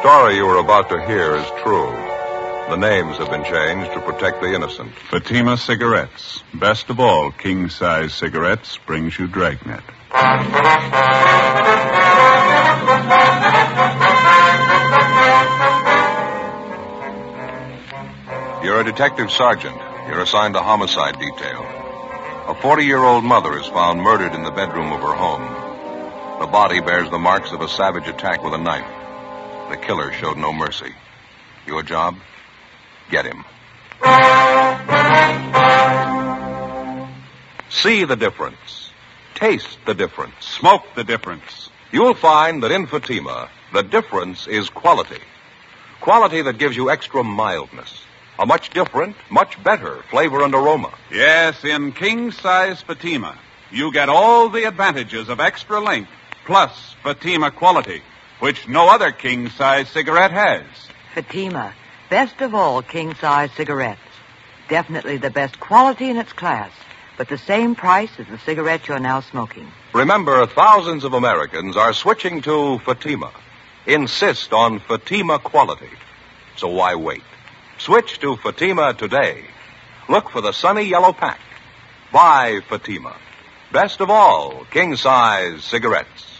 story you are about to hear is true. The names have been changed to protect the innocent. Fatima Cigarettes. Best of all, king size cigarettes brings you Dragnet. You're a detective sergeant. You're assigned to homicide detail. A 40 year old mother is found murdered in the bedroom of her home. The body bears the marks of a savage attack with a knife. The killer showed no mercy. Your job? Get him. See the difference. Taste the difference. Smoke the difference. You'll find that in Fatima, the difference is quality. Quality that gives you extra mildness. A much different, much better flavor and aroma. Yes, in king size Fatima, you get all the advantages of extra length plus Fatima quality, which no other king size cigarette has. Fatima, best of all king size cigarettes. Definitely the best quality in its class, but the same price as the cigarette you're now smoking. Remember, thousands of Americans are switching to Fatima. Insist on Fatima quality. So why wait? Switch to Fatima today. Look for the sunny yellow pack. Buy Fatima. Best of all, king size cigarettes.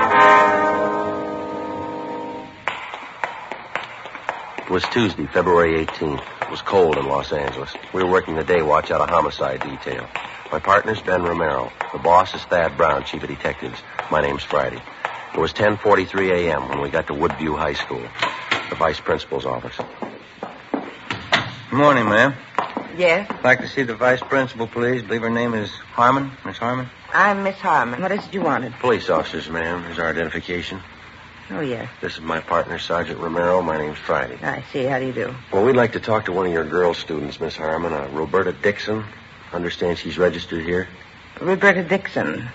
Was Tuesday, February 18th. It was cold in Los Angeles. We were working the day watch out of homicide detail. My partner's Ben Romero. The boss is Thad Brown, chief of detectives. My name's Friday. It was 10:43 a.m. when we got to Woodview High School, the vice principal's office. Good morning, ma'am. Yes, I'd like to see the vice principal, please. believe her name is Harmon. Miss Harmon? I'm Miss Harmon. What is it you wanted? Police officers, ma'am. Here's our identification. Oh, yes. This is my partner, Sergeant Romero. My name's Friday. I see. How do you do? Well, we'd like to talk to one of your girl students, Miss Harmon, uh, Roberta Dixon. Understand she's registered here. Roberta Dixon.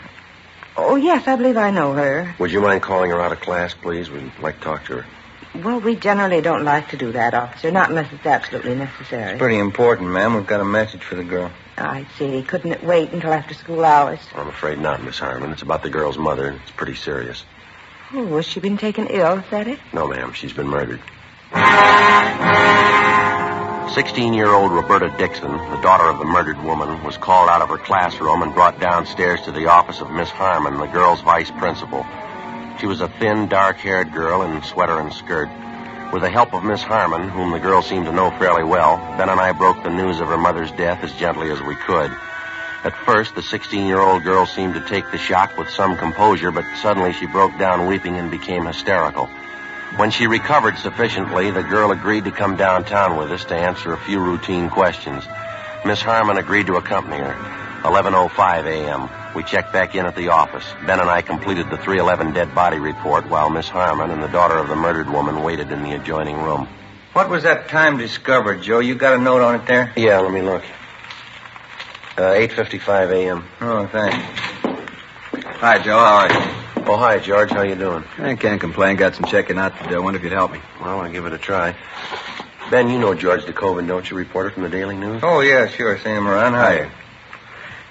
Oh, yes, I believe I know her. Would you mind calling her out of class, please? We'd like to talk to her. Well, we generally don't like to do that, officer, not unless it's absolutely necessary. It's pretty important, ma'am. We've got a message for the girl. I see. Couldn't it wait until after school hours? I'm afraid not, Miss Harmon. It's about the girl's mother. and It's pretty serious. Oh, has she been taken ill? Is that it? No, ma'am. She's been murdered. 16 year old Roberta Dixon, the daughter of the murdered woman, was called out of her classroom and brought downstairs to the office of Miss Harmon, the girl's vice principal. She was a thin, dark haired girl in sweater and skirt. With the help of Miss Harmon, whom the girl seemed to know fairly well, Ben and I broke the news of her mother's death as gently as we could. At first, the 16 year old girl seemed to take the shock with some composure, but suddenly she broke down weeping and became hysterical. When she recovered sufficiently, the girl agreed to come downtown with us to answer a few routine questions. Miss Harmon agreed to accompany her. 11.05 a.m. We checked back in at the office. Ben and I completed the 311 dead body report while Miss Harmon and the daughter of the murdered woman waited in the adjoining room. What was that time discovered, Joe? You got a note on it there? Yeah, let me look. Uh, 8.55 a.m. Oh, thanks. Hi, Joe. How are you? Oh, hi, George. How you doing? I can't complain. Got some checking out to do. I wonder if you'd help me. Well, I'll give it a try. Ben, you know George DeCoven, don't you? Reporter from the Daily News? Oh, yeah, sure. Seen him around. Hi.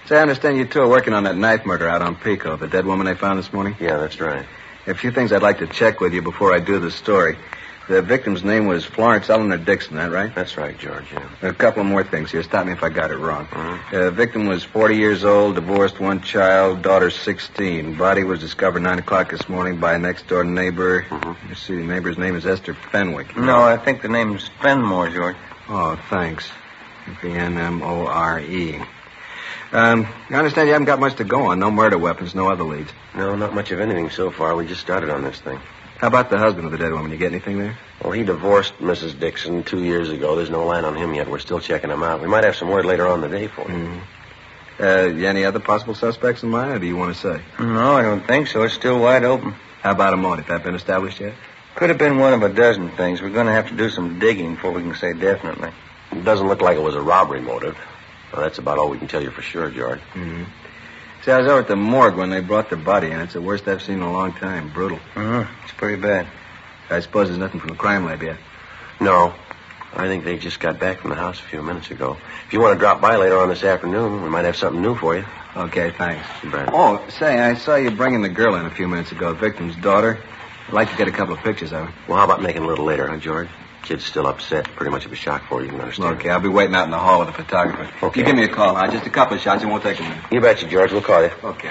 So I understand you two are working on that knife murder out on Pico, the dead woman they found this morning. Yeah, that's right. A few things I'd like to check with you before I do the story. The victim's name was Florence Eleanor Dixon, that right? That's right, George, yeah. A couple more things here. Stop me if I got it wrong. Mhm. The victim was 40 years old, divorced, one child, daughter 16. Body was discovered 9 o'clock this morning by a next door neighbor. Mhm. You see, the neighbor's name is Esther Fenwick. No, I think the name's Fenmore, George. Oh, thanks. F-E-N-M-O-R-E. Um, I understand you haven't got much to go on. No murder weapons, no other leads. No, not much of anything so far. We just started on this thing. How about the husband of the dead woman? You get anything there? Well, he divorced Mrs. Dixon two years ago. There's no line on him yet. We're still checking him out. We might have some word later on in the day for you. Mm-hmm. Uh, you any other possible suspects in mind, or do you want to say? No, I don't think so. It's still wide open. How about a motive? That been established yet? Could have been one of a dozen things. We're going to have to do some digging before we can say definitely. It doesn't look like it was a robbery motive. Well, that's about all we can tell you for sure, George. Mm-hmm. See, I was over at the morgue when they brought the body in. It's the worst I've seen in a long time. Brutal. Uh-huh. It's pretty bad. I suppose there's nothing from the crime lab yet. No. I think they just got back from the house a few minutes ago. If you want to drop by later on this afternoon, we might have something new for you. Okay, thanks. You. Oh, say, I saw you bringing the girl in a few minutes ago, victim's daughter. I'd like to get a couple of pictures of her. Well, how about making it a little later, huh, George? Kid's still upset. Pretty much of a shock for you, you can understand. Okay, I'll be waiting out in the hall with the photographer. Okay. You give me a call, huh? Just a couple of shots. It won't take a minute. You betcha, George. We'll call you. Okay.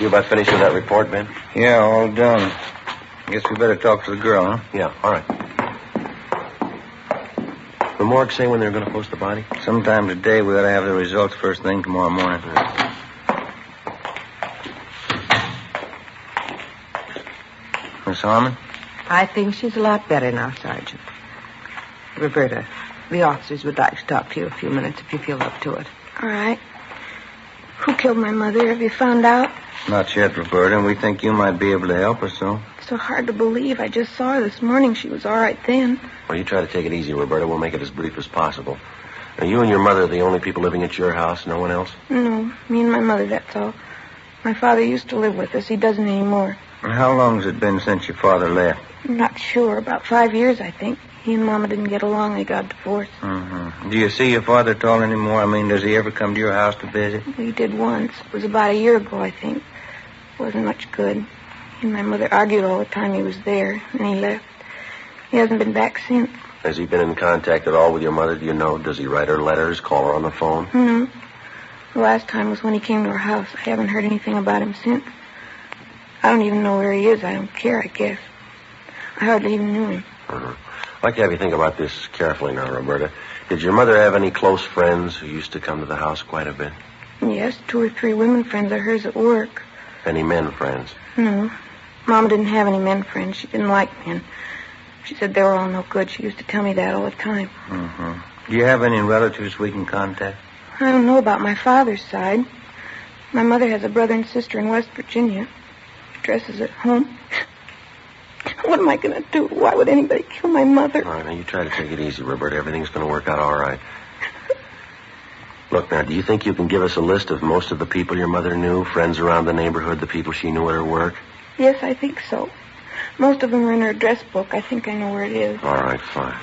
You about finished with that report, Ben? Yeah, all done. Guess we better talk to the girl, huh? Yeah, all right. The morgue say when they're going to post the body? Sometime today we ought to have the results first thing tomorrow morning. Miss Harmon? I think she's a lot better now, Sergeant. Roberta, the officers would like to talk to you a few minutes if you feel up to it. All right. Who killed my mother? Have you found out? Not yet, Roberta, and we think you might be able to help us, so. It's so hard to believe. I just saw her this morning. She was all right then. Well, you try to take it easy, Roberta. We'll make it as brief as possible. Are you and your mother are the only people living at your house? No one else? No, me and my mother, that's all. My father used to live with us. He doesn't anymore. And how long has it been since your father left? I'm not sure. About five years, I think. He and Mama didn't get along. They got divorced. Mm-hmm. Do you see your father at all anymore? I mean, does he ever come to your house to visit? He did once. It was about a year ago, I think. Wasn't much good. He and my mother argued all the time he was there, and he left. He hasn't been back since. Has he been in contact at all with your mother? Do you know? Does he write her letters, call her on the phone? No. The last time was when he came to our house. I haven't heard anything about him since. I don't even know where he is. I don't care, I guess. I hardly even knew him. Uh-huh. I'd like to have you think about this carefully now, Roberta. Did your mother have any close friends who used to come to the house quite a bit? Yes, two or three women friends of hers at work. Any men friends? No. Mama didn't have any men friends. She didn't like men. She said they were all no good. She used to tell me that all the time. Mm-hmm. Do you have any relatives we can contact? I don't know about my father's side. My mother has a brother and sister in West Virginia. Dresses at home. What am I going to do? Why would anybody kill my mother? All right, now you try to take it easy, Roberta. Everything's going to work out all right. Look, now, do you think you can give us a list of most of the people your mother knew, friends around the neighborhood, the people she knew at her work? Yes, I think so. Most of them are in her address book. I think I know where it is. All right, fine.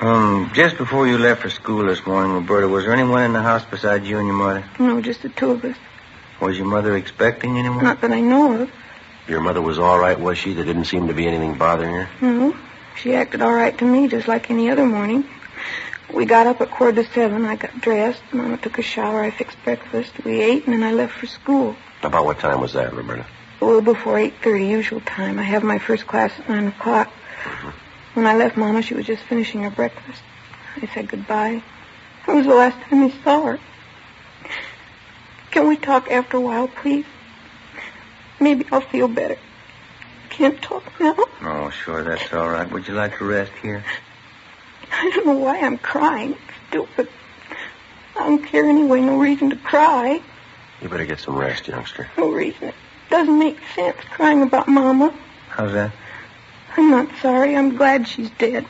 Um, just before you left for school this morning, Roberta, was there anyone in the house besides you and your mother? No, just the two of us. Was your mother expecting anyone? Not that I know of. Your mother was all right, was she? There didn't seem to be anything bothering her? No. She acted all right to me, just like any other morning. We got up at quarter to seven. I got dressed. Mama took a shower. I fixed breakfast. We ate, and then I left for school. About what time was that, Roberta? A little before 8.30, usual time. I have my first class at 9 o'clock. Mm-hmm. When I left Mama, she was just finishing her breakfast. I said goodbye. It was the last time we saw her. Can we talk after a while, please? Maybe I'll feel better. Can't talk now. Oh, sure, that's all right. Would you like to rest here? I don't know why I'm crying. Stupid. I don't care anyway. No reason to cry. You better get some rest, youngster. No reason. It doesn't make sense crying about Mama. How's that? I'm not sorry. I'm glad she's dead.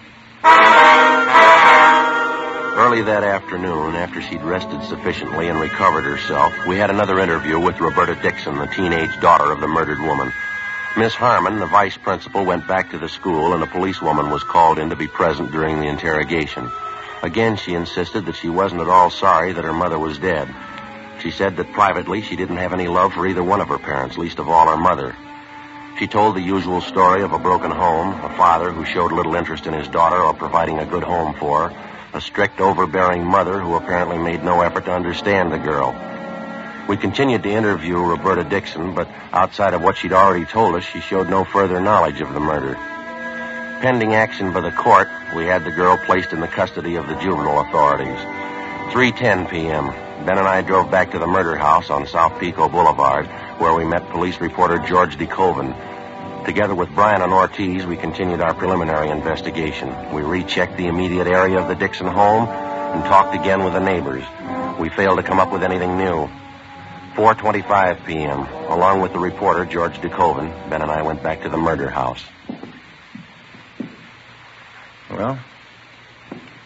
Early that afternoon, after she'd rested sufficiently and recovered herself, we had another interview with Roberta Dixon, the teenage daughter of the murdered woman. Miss Harmon, the vice principal, went back to the school, and a policewoman was called in to be present during the interrogation. Again, she insisted that she wasn't at all sorry that her mother was dead. She said that privately she didn't have any love for either one of her parents, least of all her mother. She told the usual story of a broken home, a father who showed little interest in his daughter or providing a good home for her, a strict, overbearing mother who apparently made no effort to understand the girl. We continued to interview Roberta Dixon, but outside of what she'd already told us, she showed no further knowledge of the murder. Pending action by the court, we had the girl placed in the custody of the juvenile authorities. 3:10 p.m. Ben and I drove back to the murder house on South Pico Boulevard, where we met police reporter George DeCoven. Together with Bryan and Ortiz, we continued our preliminary investigation. We rechecked the immediate area of the Dixon home and talked again with the neighbors. We failed to come up with anything new. 4:25 p.m. Along with the reporter George DeCoven, Ben and I went back to the murder house. Well,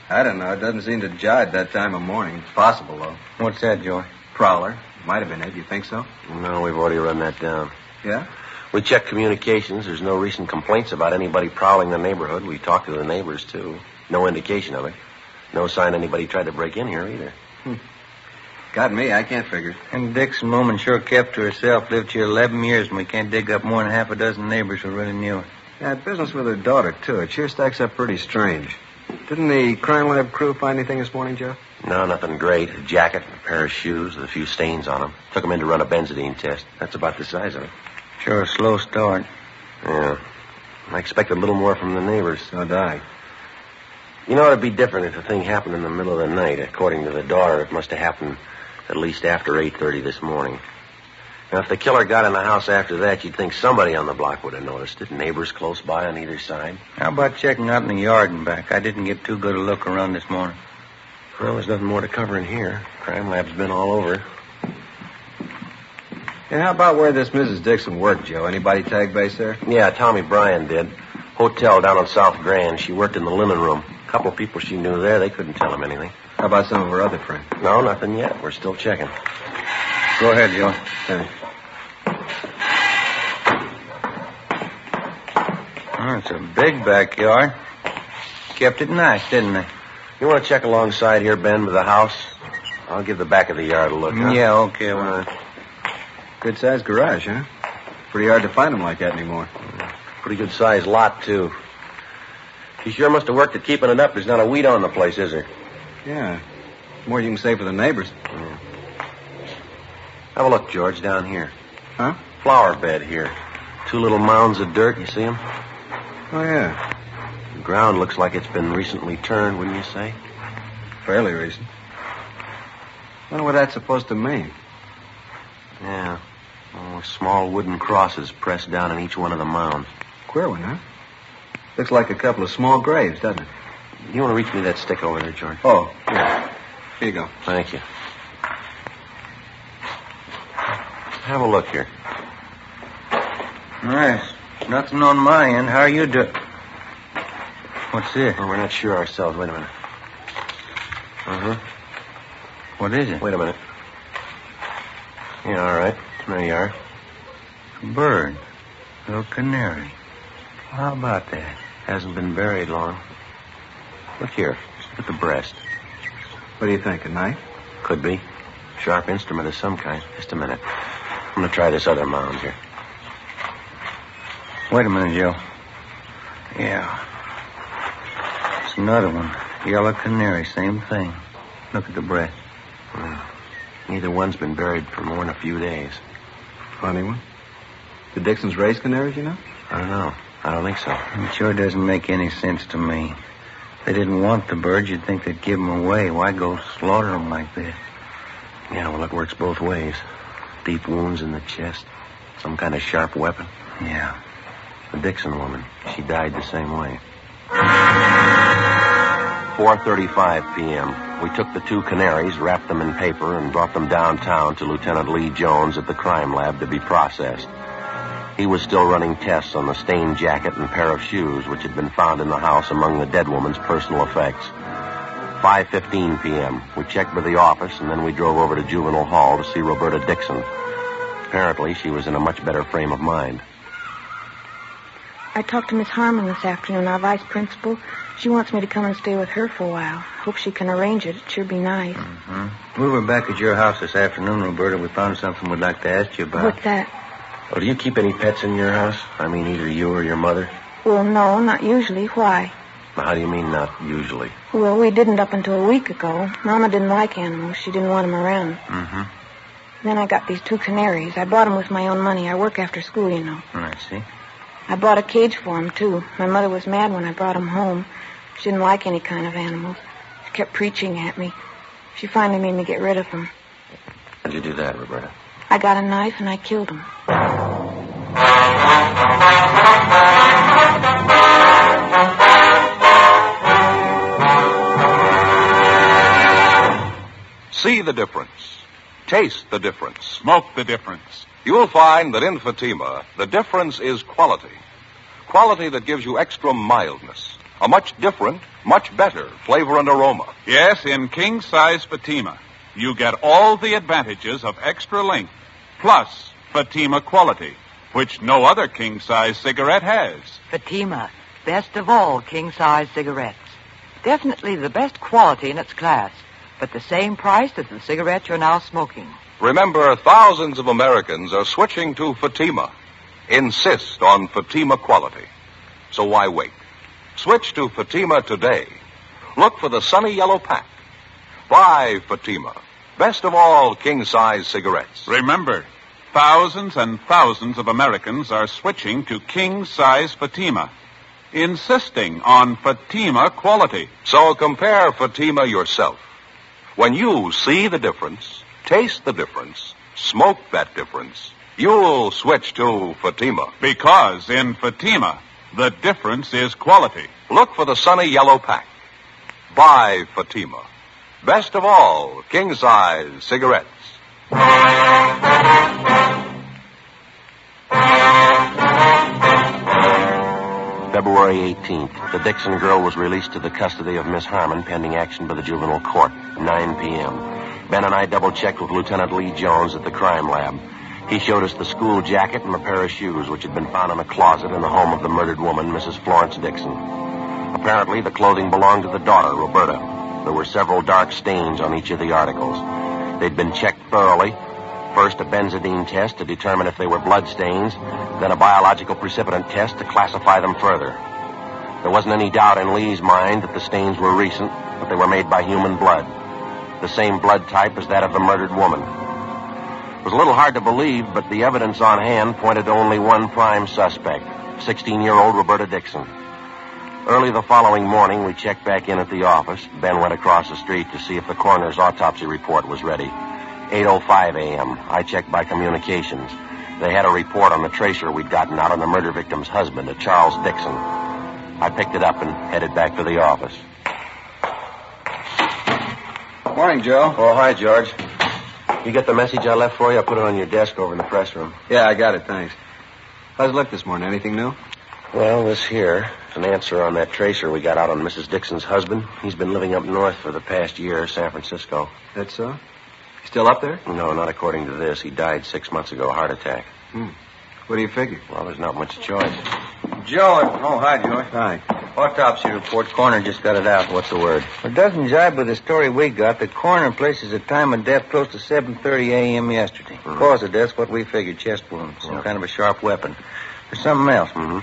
I don't know. It doesn't seem to jive that time of morning. It's possible, though. What's that, Joey? Prowler. Might have been it. You think so? No, we've already run that down. Yeah? We checked communications. There's no recent complaints about anybody prowling the neighborhood. We talked to the neighbors, too. No indication of it. No sign anybody tried to break in here either. Hmm. Got me. I can't figure. And Dixon woman sure kept to herself. Lived here 11 years, and we can't dig up more than half a dozen neighbors who really knew her. Yeah, business with her daughter, too. It sure stacks up pretty strange. Didn't the crime lab crew find anything this morning, Joe? No, nothing great. A jacket, a pair of shoes with a few stains on them. Took them in to run a benzidine test. That's about the size of it. Sure a slow start. Yeah. I expected a little more from the neighbors. So did I. You know, it'd be different if the thing happened in the middle of the night. According to the daughter, it must have happened at least after 8.30 this morning. Now, if the killer got in the house after that, you'd think somebody on the block would have noticed it. Neighbors close by on either side. How about checking out in the yard and back? I didn't get too good a look around this morning. Well, there's nothing more to cover in here. Crime lab's been all over. Yeah, how about where this Mrs. Dixon worked, Joe? Anybody tag base there? Yeah, Tommy Bryan did. Hotel down on South Grand. She worked in the linen room. A couple of people she knew there, they couldn't tell him anything. How about some of her other friends? No, nothing yet. We're still checking. Go ahead, Joe. It's a big backyard. Kept it nice, didn't they? You want to check alongside here, Ben, with the house? I'll give the back of the yard a look. huh? Yeah, okay. Well, Good sized garage, huh? Pretty hard to find them like that anymore. Pretty good sized lot, too. He sure must have worked at keeping it up. There's not a weed on the place, is there? Yeah. More you can say for the neighbors. Have a look, George, down here. Huh? Flower bed here. Two little mounds of dirt, you see them? Oh, yeah. The ground looks like it's been recently turned, wouldn't you say? Fairly recent. Wonder what that's supposed to mean. Yeah. Oh, small wooden crosses pressed down in each one of the mounds. Queer one, huh? Looks like a couple of small graves, doesn't it? You want to reach me that stick over there, George? Oh, yeah. Here you go. Thank you. Have a look here. nice. Nothing on my end. How are you doing? What's this? Oh, we're not sure ourselves. Wait a minute. Uh-huh. What is it? Wait a minute. Yeah, all right. There you are. A bird. Little canary. How about that? Hasn't been buried long. Look here. Look at the breast. What do you think, a knife? Could be. Sharp instrument of some kind. Just a minute. I'm going to try this other mound here. Wait a minute, Joe. Yeah. It's another one. Yellow canary, same thing. Look at the breast. Neither one's been buried for more than a few days. Funny one. The Dixons raise canaries, you know? I don't know. I don't think so. It sure doesn't make any sense to me. If they didn't want the birds, you'd think they'd give 'em away. Why go slaughter 'em like this? Yeah, well, it works both ways. Deep wounds in the chest. Some kind of sharp weapon. Yeah. The Dixon woman. She died the same way. 4.35 p.m. We took the two canaries, wrapped them in paper, and brought them downtown to Lieutenant Lee Jones at the crime lab to be processed. He was still running tests on the stained jacket and pair of shoes which had been found in the house among the dead woman's personal effects. 5.15 p.m. We checked with the office, and then we drove over to Juvenile Hall to see Roberta Dixon. Apparently, she was in a much better frame of mind. I talked to Miss Harmon this afternoon, our vice principal. She wants me to come and stay with her for a while. Hope she can arrange it. It'd sure be nice. We were back at your house this afternoon, Roberta. We found something we'd like to ask you about. What's that? Oh, do you keep any pets in your house? I mean, either you or your mother? Well, no, not usually. Why? How do you mean not usually? Well, we didn't up until a week ago. Mama didn't like animals. She didn't want 'em around. Mm-hmm. Then I got these two canaries. I bought 'em with my own money. I work after school, you know. I see. I bought a cage for him, too. My mother was mad when I brought him home. She didn't like any kind of animals. She kept preaching at me. She finally made me get rid of him. How'd you do that, Roberta? I got a knife and I killed him. See the difference. Taste the difference. Smoke the difference. You'll find that in Fatima, the difference is quality. Quality that gives you extra mildness, A much different, much better flavor and aroma. Yes, in king size Fatima, you get all the advantages of extra length, plus Fatima quality, which no other king size cigarette has. Fatima, best of all king-size cigarettes. Definitely the best quality in its class, but the same price as the cigarette you're now smoking. Remember, thousands of Americans are switching to Fatima. Insist on Fatima quality. So why wait? Switch to Fatima today. Look for the sunny yellow pack. Buy Fatima. Best of all king-size cigarettes. Remember, thousands and thousands of Americans are switching to king size Fatima, insisting on Fatima quality. So compare Fatima yourself. When you see the difference, taste the difference, smoke that difference, you'll switch to Fatima. Because in Fatima, the difference is quality. Look for the sunny yellow pack. Buy Fatima. Best of all, king size cigarettes. February 18th, the Dixon girl was released to the custody of Miss Harmon pending action by the juvenile court, 9 p.m. Ben and I double-checked with Lieutenant Lee Jones at the crime lab. He showed us the school jacket and a pair of shoes which had been found in a closet in the home of the murdered woman, Mrs. Florence Dixon. Apparently, the clothing belonged to the daughter, Roberta. There were several dark stains on each of the articles. They'd been checked thoroughly. First, a benzidine test to determine if they were blood stains, then a biological precipitin test to classify them further. There wasn't any doubt in Lee's mind that the stains were recent, but they were made by human blood. The same blood type as that of the murdered woman. It was a little hard to believe, but the evidence on hand pointed to only one prime suspect, 16-year-old Roberta Dixon. Early the following morning, we checked back in at the office. Ben went across the street to see if the coroner's autopsy report was ready. 8.05 a.m. I checked by communications. They had a report on the tracer we'd gotten out on the murder victim's husband, a Charles Dixon. I picked it up and headed back to the office. Morning, Joe. Oh, hi, George. You get the message I left for you? I put it on your desk over in the press room. Yeah, I got it, thanks. How's it look this morning? Anything new? Well, this here, an answer on that tracer we got out on Mrs. Dixon's husband. He's been living up north for the past year, San Francisco. That's so? Still up there? No, not according to this. He died six months ago, heart attack. Hmm. What do you figure? Well, there's not much choice. Joe. Oh, hi, Joe. Hi. Autopsy report. Coroner just got it out. What's the word? It doesn't jibe with the story we got. The coroner places the time of death close to 7.30 a.m. yesterday. Mhm. Cause of death, what we figured, chest wound. Some Yeah. kind of a sharp weapon. There's something else. Mm-hmm.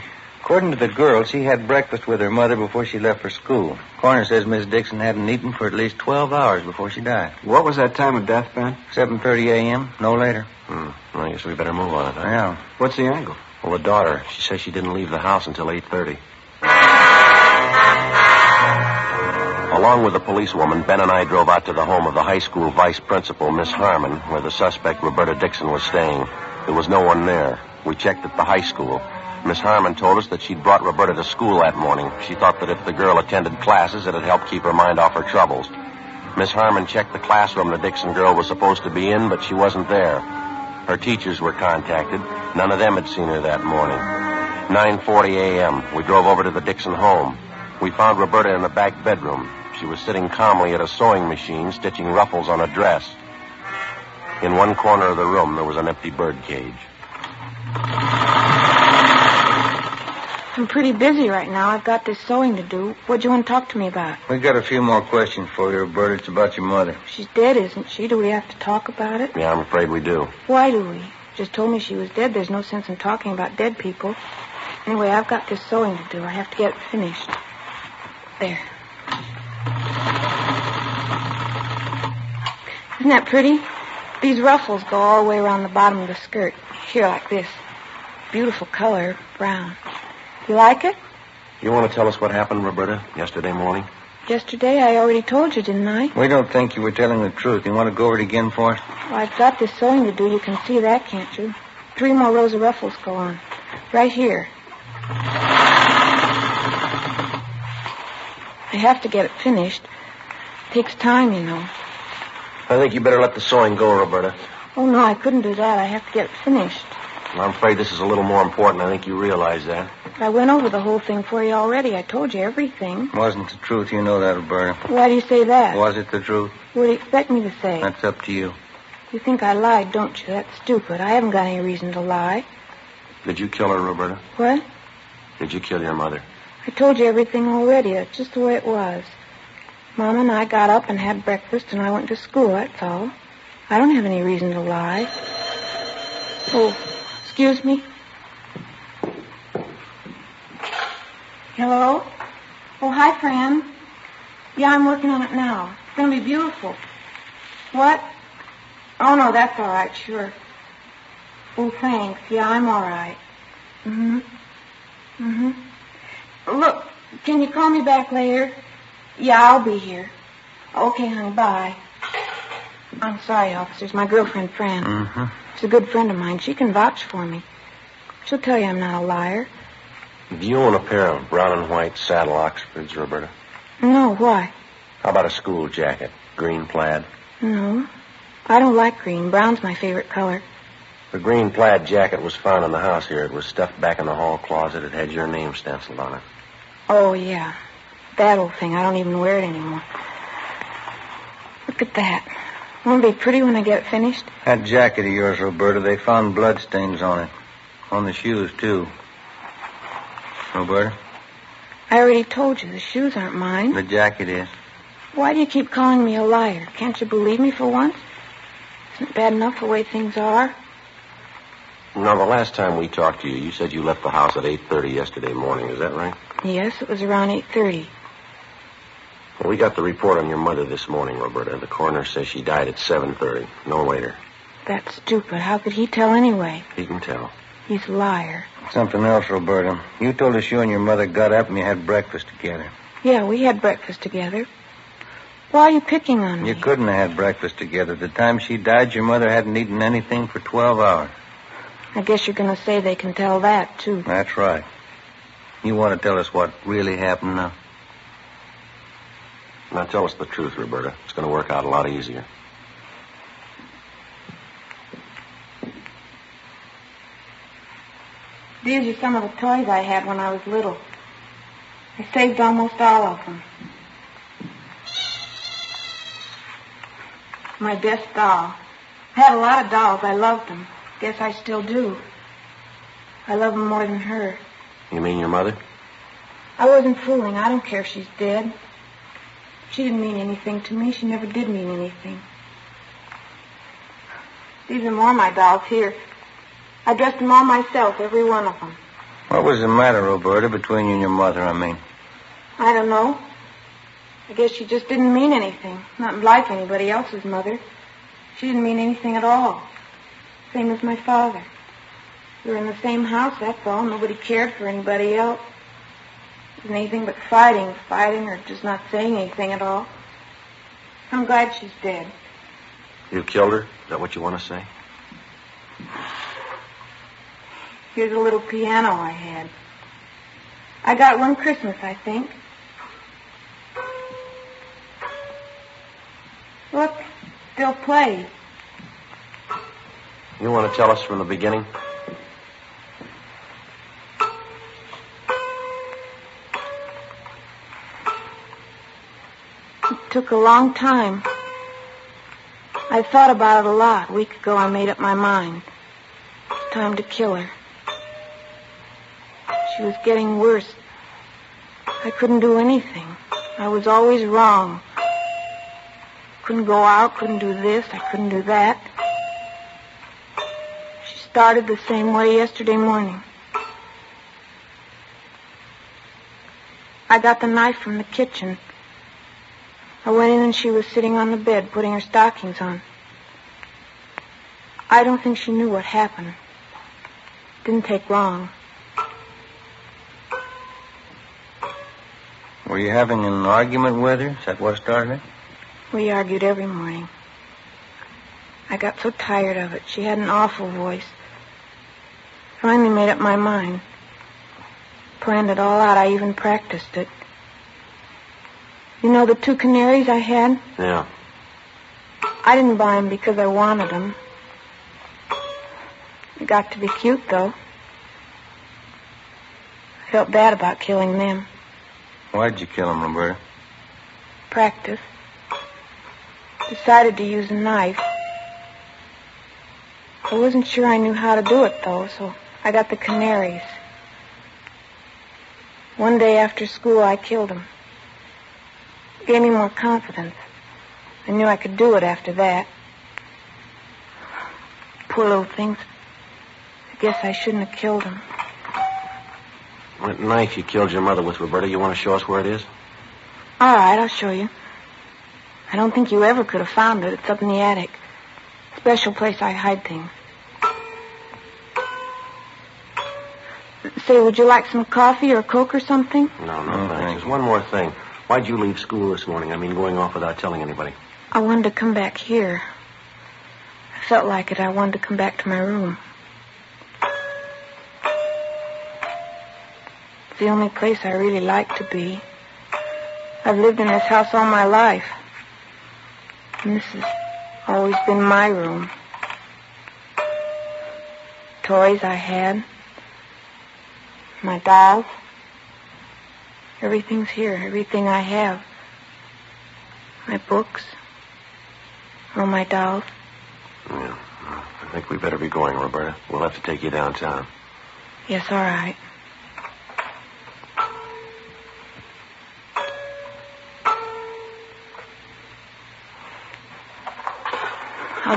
According to the girl, she had breakfast with her mother before she left for school. Coroner says Miss Dixon hadn't eaten for at least 12 hours before she died. What was that time of death, Ben? 7.30 a.m., no later. Hmm. Well, I guess we better move on it, huh? Yeah. What's the angle? Well, the daughter, she says she didn't leave the house until 8.30. Along with the policewoman, Ben and I drove out to the home of the high school vice principal, Miss Harmon, where the suspect, Roberta Dixon, was staying. There was no one there. We checked at the high school. Miss Harmon told us that she'd brought Roberta to school that morning. She thought that if the girl attended classes, it'd help keep her mind off her troubles. Miss Harmon checked the classroom the Dixon girl was supposed to be in, but she wasn't there. Her teachers were contacted. None of them had seen her that morning. 9.40 a.m. We drove over to the Dixon home. We found Roberta in the back bedroom. She was sitting calmly at a sewing machine, stitching ruffles on a dress. In one corner of the room, there was an empty bird cage. I'm pretty busy right now. I've got this sewing to do. What do you want to talk to me about? We got a few more questions for you, Roberta. It's about your mother. She's dead, isn't she? Do we have to talk about it? Yeah, I'm afraid we do. Why do we? Just told me she was dead. There's no sense in talking about dead people. Anyway, I've got this sewing to do. I have to get it finished. There. Isn't that pretty? These ruffles go all the way around the bottom of the skirt. Here, like this. Beautiful color, brown. You like it? You want to tell us what happened, Roberta, yesterday morning? Yesterday I already told you, didn't I? We don't think you were telling the truth. You want to go over it again for us? Well, I've got this sewing to do. You can see that, can't you? Three more rows of ruffles go on. Right here. I have to get it finished. It takes time, you know. I think you better let the sewing go, Roberta. Oh, no, I couldn't do that. I have to get it finished. I'm afraid this is a little more important. I think you realize that. I went over the whole thing for you already. I told you everything. Wasn't the truth, you know that, Roberta. Why do you say that? Was it the truth? What do you expect me to say? That's up to you. You think I lied, don't you? That's stupid. I haven't got any reason to lie. Did you kill her, Roberta? What? Did you kill your mother? I told you everything already. That's just the way it was. Mama and I got up and had breakfast, and I went to school, that's all. I don't have any reason to lie. Oh, excuse me. Hello? Oh, hi, Fran. Yeah, I'm working on it now. It's going to be beautiful. What? Oh, no, that's all right, sure. Oh, thanks. Yeah, I'm all right. Mm-hmm. Mm-hmm. Look, can you call me back later? Yeah, I'll be here. Okay, honey, bye. I'm sorry, officers. My girlfriend, Fran. Mm-hmm. She's a good friend of mine. She can vouch for me. She'll tell you I'm not a liar. Do you own a pair of brown and white saddle Oxfords, Roberta? No, why? How about a school jacket? Green plaid? No. I don't like green. Brown's my favorite color. The green plaid jacket was found in the house here. It was stuffed back in the hall closet. It had your name stenciled on it. Oh, yeah. That old thing. I don't even wear it anymore. Look at that. Won't it be pretty when I get it finished? That jacket of yours, Roberta, they found blood stains on it. On the shoes, too. Oh, Roberta, I already told you the shoes aren't mine. the jacket is. Why do you keep calling me a liar? Can't you believe me for once? Isn't it bad enough the way things are? Now, the last time we talked to you, you said you left the house at 8.30 yesterday morning. Is that right? Yes, it was around 8.30. Well, we got the report on your mother this morning, Roberta. The coroner says she died at 7.30, no later. That's stupid. How could he tell anyway? He can tell. He's a liar. Something else, Roberta. You told us you and your mother got up and you had breakfast together. Yeah, we had breakfast together. Why are you picking on me? You couldn't have had breakfast together. The time she died, your mother hadn't eaten anything for 12 hours. I guess you're going to say they can tell that, too. That's right. You want to tell us what really happened now? Now, tell us the truth, Roberta. It's going to work out a lot easier. These are some of the toys I had when I was little. I saved almost all of them. My best doll. I had a lot of dolls. I loved them. Guess I still do. I love them more than her. You mean your mother? I wasn't fooling. I don't care if she's dead. She didn't mean anything to me. She never did mean anything. These are more of my dolls here. I dressed them all myself, every one of them. What was the matter, Roberta, between you and your mother, I mean? I don't know. I guess she just didn't mean anything. Not like anybody else's mother. She didn't mean anything at all. Same as my father. We were in the same house, that's all. Nobody cared for anybody else. It wasn't anything but fighting, fighting, or just not saying anything at all. I'm glad she's dead. You killed her? Is that what you want to say? Here's a little piano I had. I got one Christmas, I think. Look, still plays. You want to tell us from the beginning? It took a long time. I thought about it a lot. A week ago, I made up my mind. It's time to kill her. She was getting worse. I couldn't do anything. I was always wrong. Couldn't go out, couldn't do this, I couldn't do that. She started the same way yesterday morning. I got the knife from the kitchen. I went in and she was sitting on the bed putting her stockings on. I don't think she knew what happened. Didn't take long. Were you having an argument with her? Is that what started it? We argued every morning. I got so tired of it. She had an awful voice. Finally made up my mind. Planned it all out. I even practiced it. You know the two canaries I had? Yeah. I didn't buy them because I wanted them. They got to be cute, though. I felt bad about killing them. Why'd you kill him, Roberta? Practice. Decided to use a knife. I wasn't sure I knew how to do it, though, so I got the canaries. One day after school, I killed. It gave me more confidence. I knew I could do it after that. Poor little things. I guess I shouldn't have killed them. That knife you killed your mother with, Roberta, you want to show us where it is? All right, I'll show you. I don't think you ever could have found it. It's up in the attic. Special place I hide things. Say, would you like some coffee or Coke or something? No, no, Oh, thanks. thank one more thing. Why'd you leave school this morning? I mean, going off without telling anybody. I wanted to come back here. I felt like it. I wanted to come back to my room. The only place I really like to be. I've lived in this house all my life. And this has always been my room. Toys I had. My dolls. Everything's here. Everything I have. My books. All my dolls. Yeah. I think we better be going, Roberta. We'll have to take you downtown. Yes, all right.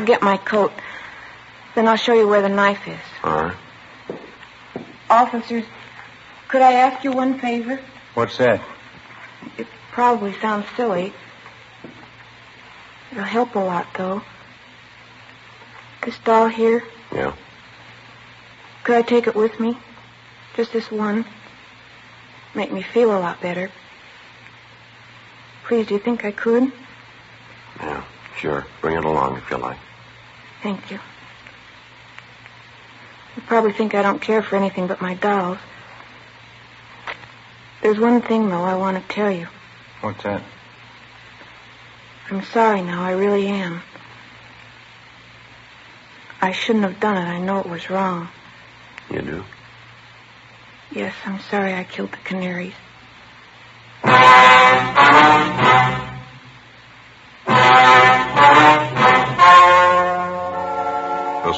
I'll get my coat. Then I'll show you where the knife is. All right. Officers, could I ask you one favor? What's that? It probably sounds silly. It'll help a lot, though. This doll here, Yeah. could I take it with me? Just this one. Make me feel a lot better. Please, do you think I could? Yeah. Sure. Bring it along if you like. Thank you. You probably think I don't care for anything but my dolls. There's one thing, though, I want to tell you. What's that? I'm sorry now, I really am. I shouldn't have done it. I know it was wrong. You do? Yes, I'm sorry I killed the canaries.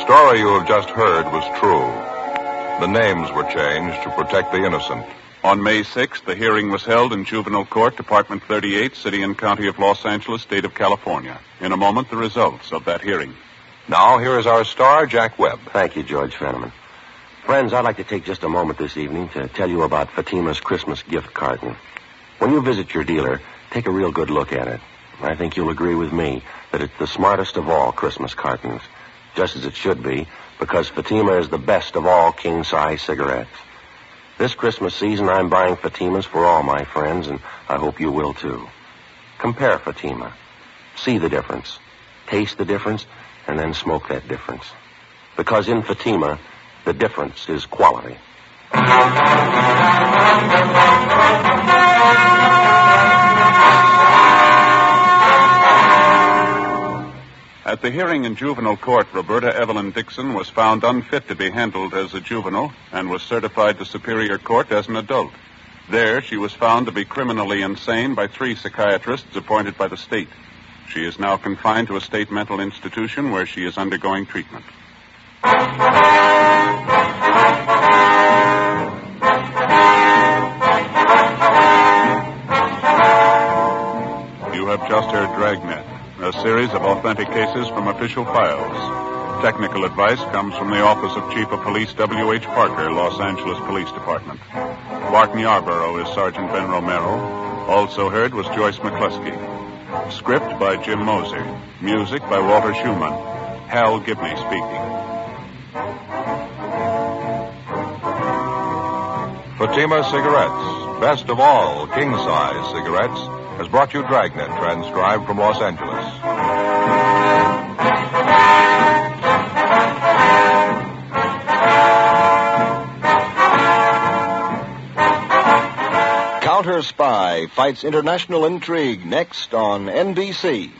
Story you have just heard was true. The names were changed to protect the innocent. On May 6th, the hearing was held in Juvenile Court, Department 38, City and County of Los Angeles, State of California. In a moment, the results of that hearing. Now, here is our star, Jack Webb. Thank you, George Fenneman. Friends, I'd like to take just a moment this evening to tell you about Fatima's Christmas gift carton. When you visit your dealer, take a real good look at it. I think you'll agree with me that it's the smartest of all Christmas cartons, just as it should be, because Fatima is the best of all king-size cigarettes. This Christmas season, I'm buying Fatimas for all my friends, and I hope you will too. Compare Fatima. See the difference. Taste the difference, and then smoke that difference. Because in Fatima, the difference is quality. At the hearing in juvenile court, Roberta Evelyn Dixon was found unfit to be handled as a juvenile and was certified to Superior Court as an adult. There, she was found to be criminally insane by three psychiatrists appointed by the state. She is now confined to a state mental institution where she is undergoing treatment. Series of authentic cases from official files. Technical advice comes from the Office of Chief of Police W.H. Parker, Los Angeles Police Department. Barton Yarborough is Sergeant Ben Romero. Also heard was Joyce McCluskey. Script by Jim Moser. Music by Walter Schumann. Hal Gibney speaking. Fatima Cigarettes, best of all king size cigarettes, has brought you Dragnet, transcribed from Los Angeles. Spy fights international intrigue next on NBC.